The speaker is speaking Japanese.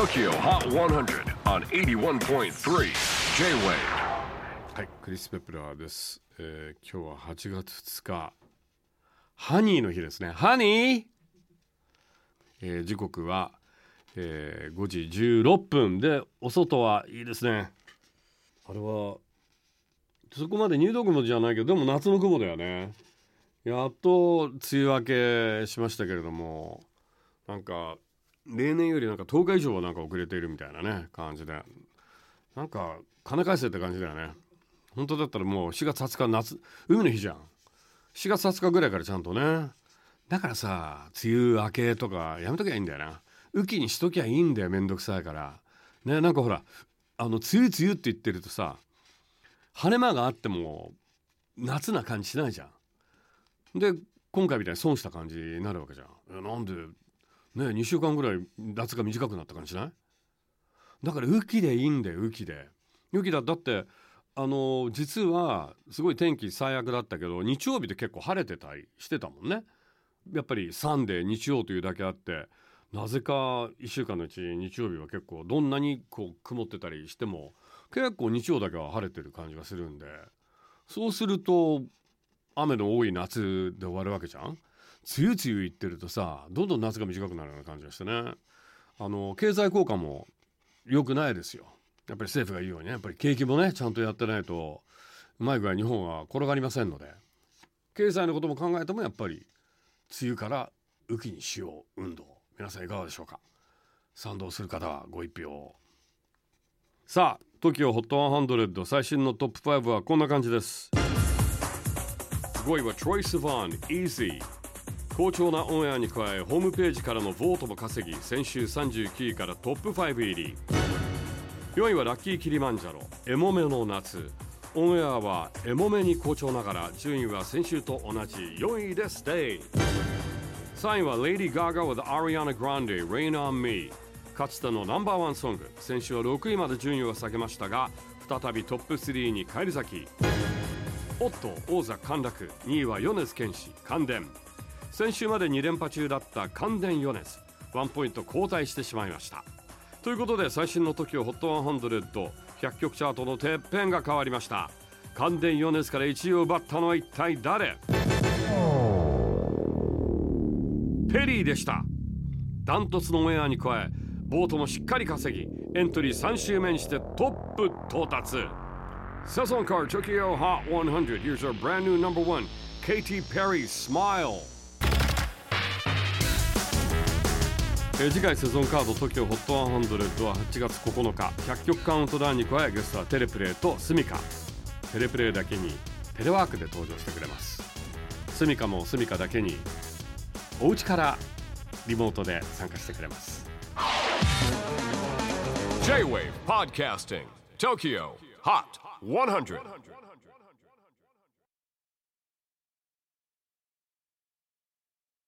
TOKYO HOT 100 on 81.3 J-WAVE はい、クリス・ペプラーです、えー今日は8月2日。ハニーの日ですね。ハニー、えー時刻は、えー5時16分でお外はいいですね。あれはそこまで入道雲じゃないけどでも夏の雲だよね。やっと梅雨明けしましたけれどもなんか例年よりなんか10日以上はなんか遅れているみたいなね感じで。なんか金返せって感じだよね。本当だったらもう4月20日夏海の日じゃん。4月20日ぐらいからちゃんとね。だからさ梅雨明けとかやめときゃいいんだよな。雨季にしときゃいいんだよめんどくさいから。ねなんかほらあの梅雨梅雨って言ってるとさ晴れ間があっても夏な感じしないじゃん。で今回みたいに損した感じになるわけじゃん。なんでね2週間ぐらい夏が短くなった感じしない？だから雨季でいいんだよ雨季で。雨季だだってあの実はすごい天気最悪だったけど日曜日で結構晴れてたりしてたもんね。やっぱりサンデー日曜というだけあってなぜか1週間のうち日曜日は結構どんなにこう曇ってたりしても結構日曜だけは晴れてる感じがするんで。そうすると雨の多い夏で終わるわけじゃん？梅雨梅雨行ってるとさどんどん夏が短くなるような感じがしてね。あの経済効果も良くないですよ。やっぱり政府が言うようにね。やっぱり景気もねちゃんとやってないとうまい具合日本は転がりませんので。経済のことも考えてもやっぱり梅雨から雨季にしよう運動。皆さんいかがでしょうか。賛同する方はご一票。さあ TOKIOHOT100 最新のトップ5はこんな感じです。5位は Troy Sivan Easy 好調なオンエアに加えホームページからのボートも稼ぎ先週39位からトップ5入り。4位はラッキーキリマンジャロエモメの夏。オンエアはエモメに好調ながら順位は先週と同じ4位でステイ。3位は Lady Gaga with Ariana Grande Rain on Me かつてのナンバーワンソング。先週は6位まで順位を下げましたが再びトップ3に返り咲き。おっと王座陥落。2位は米津玄師感電。先週まで2連覇中だった感電米津ワンポイント後退してしまいました。ということで最新の TOKIOHOT100100 曲チャートのてっぺんが変わりました。感電米津から1位を奪ったのは一体誰？ペリーでした。ダントツのオンエアに加えボートもしっかり稼ぎエントリー3周目にしてトップ到達。セゾンカー Tokyo Hot 100 Here's our brand new number one Katy Perry Smile えー次回セゾンカード TOKIOHOT100 は8月9日。100曲カウントダウンに加えゲストはテレプレイとスミカ。テレプレイだけにテレワークで登場してくれます。スミカもスミカだけにお家からリモートで参加してくれます。J-WAVE PODCASTING TOKYO HOT 100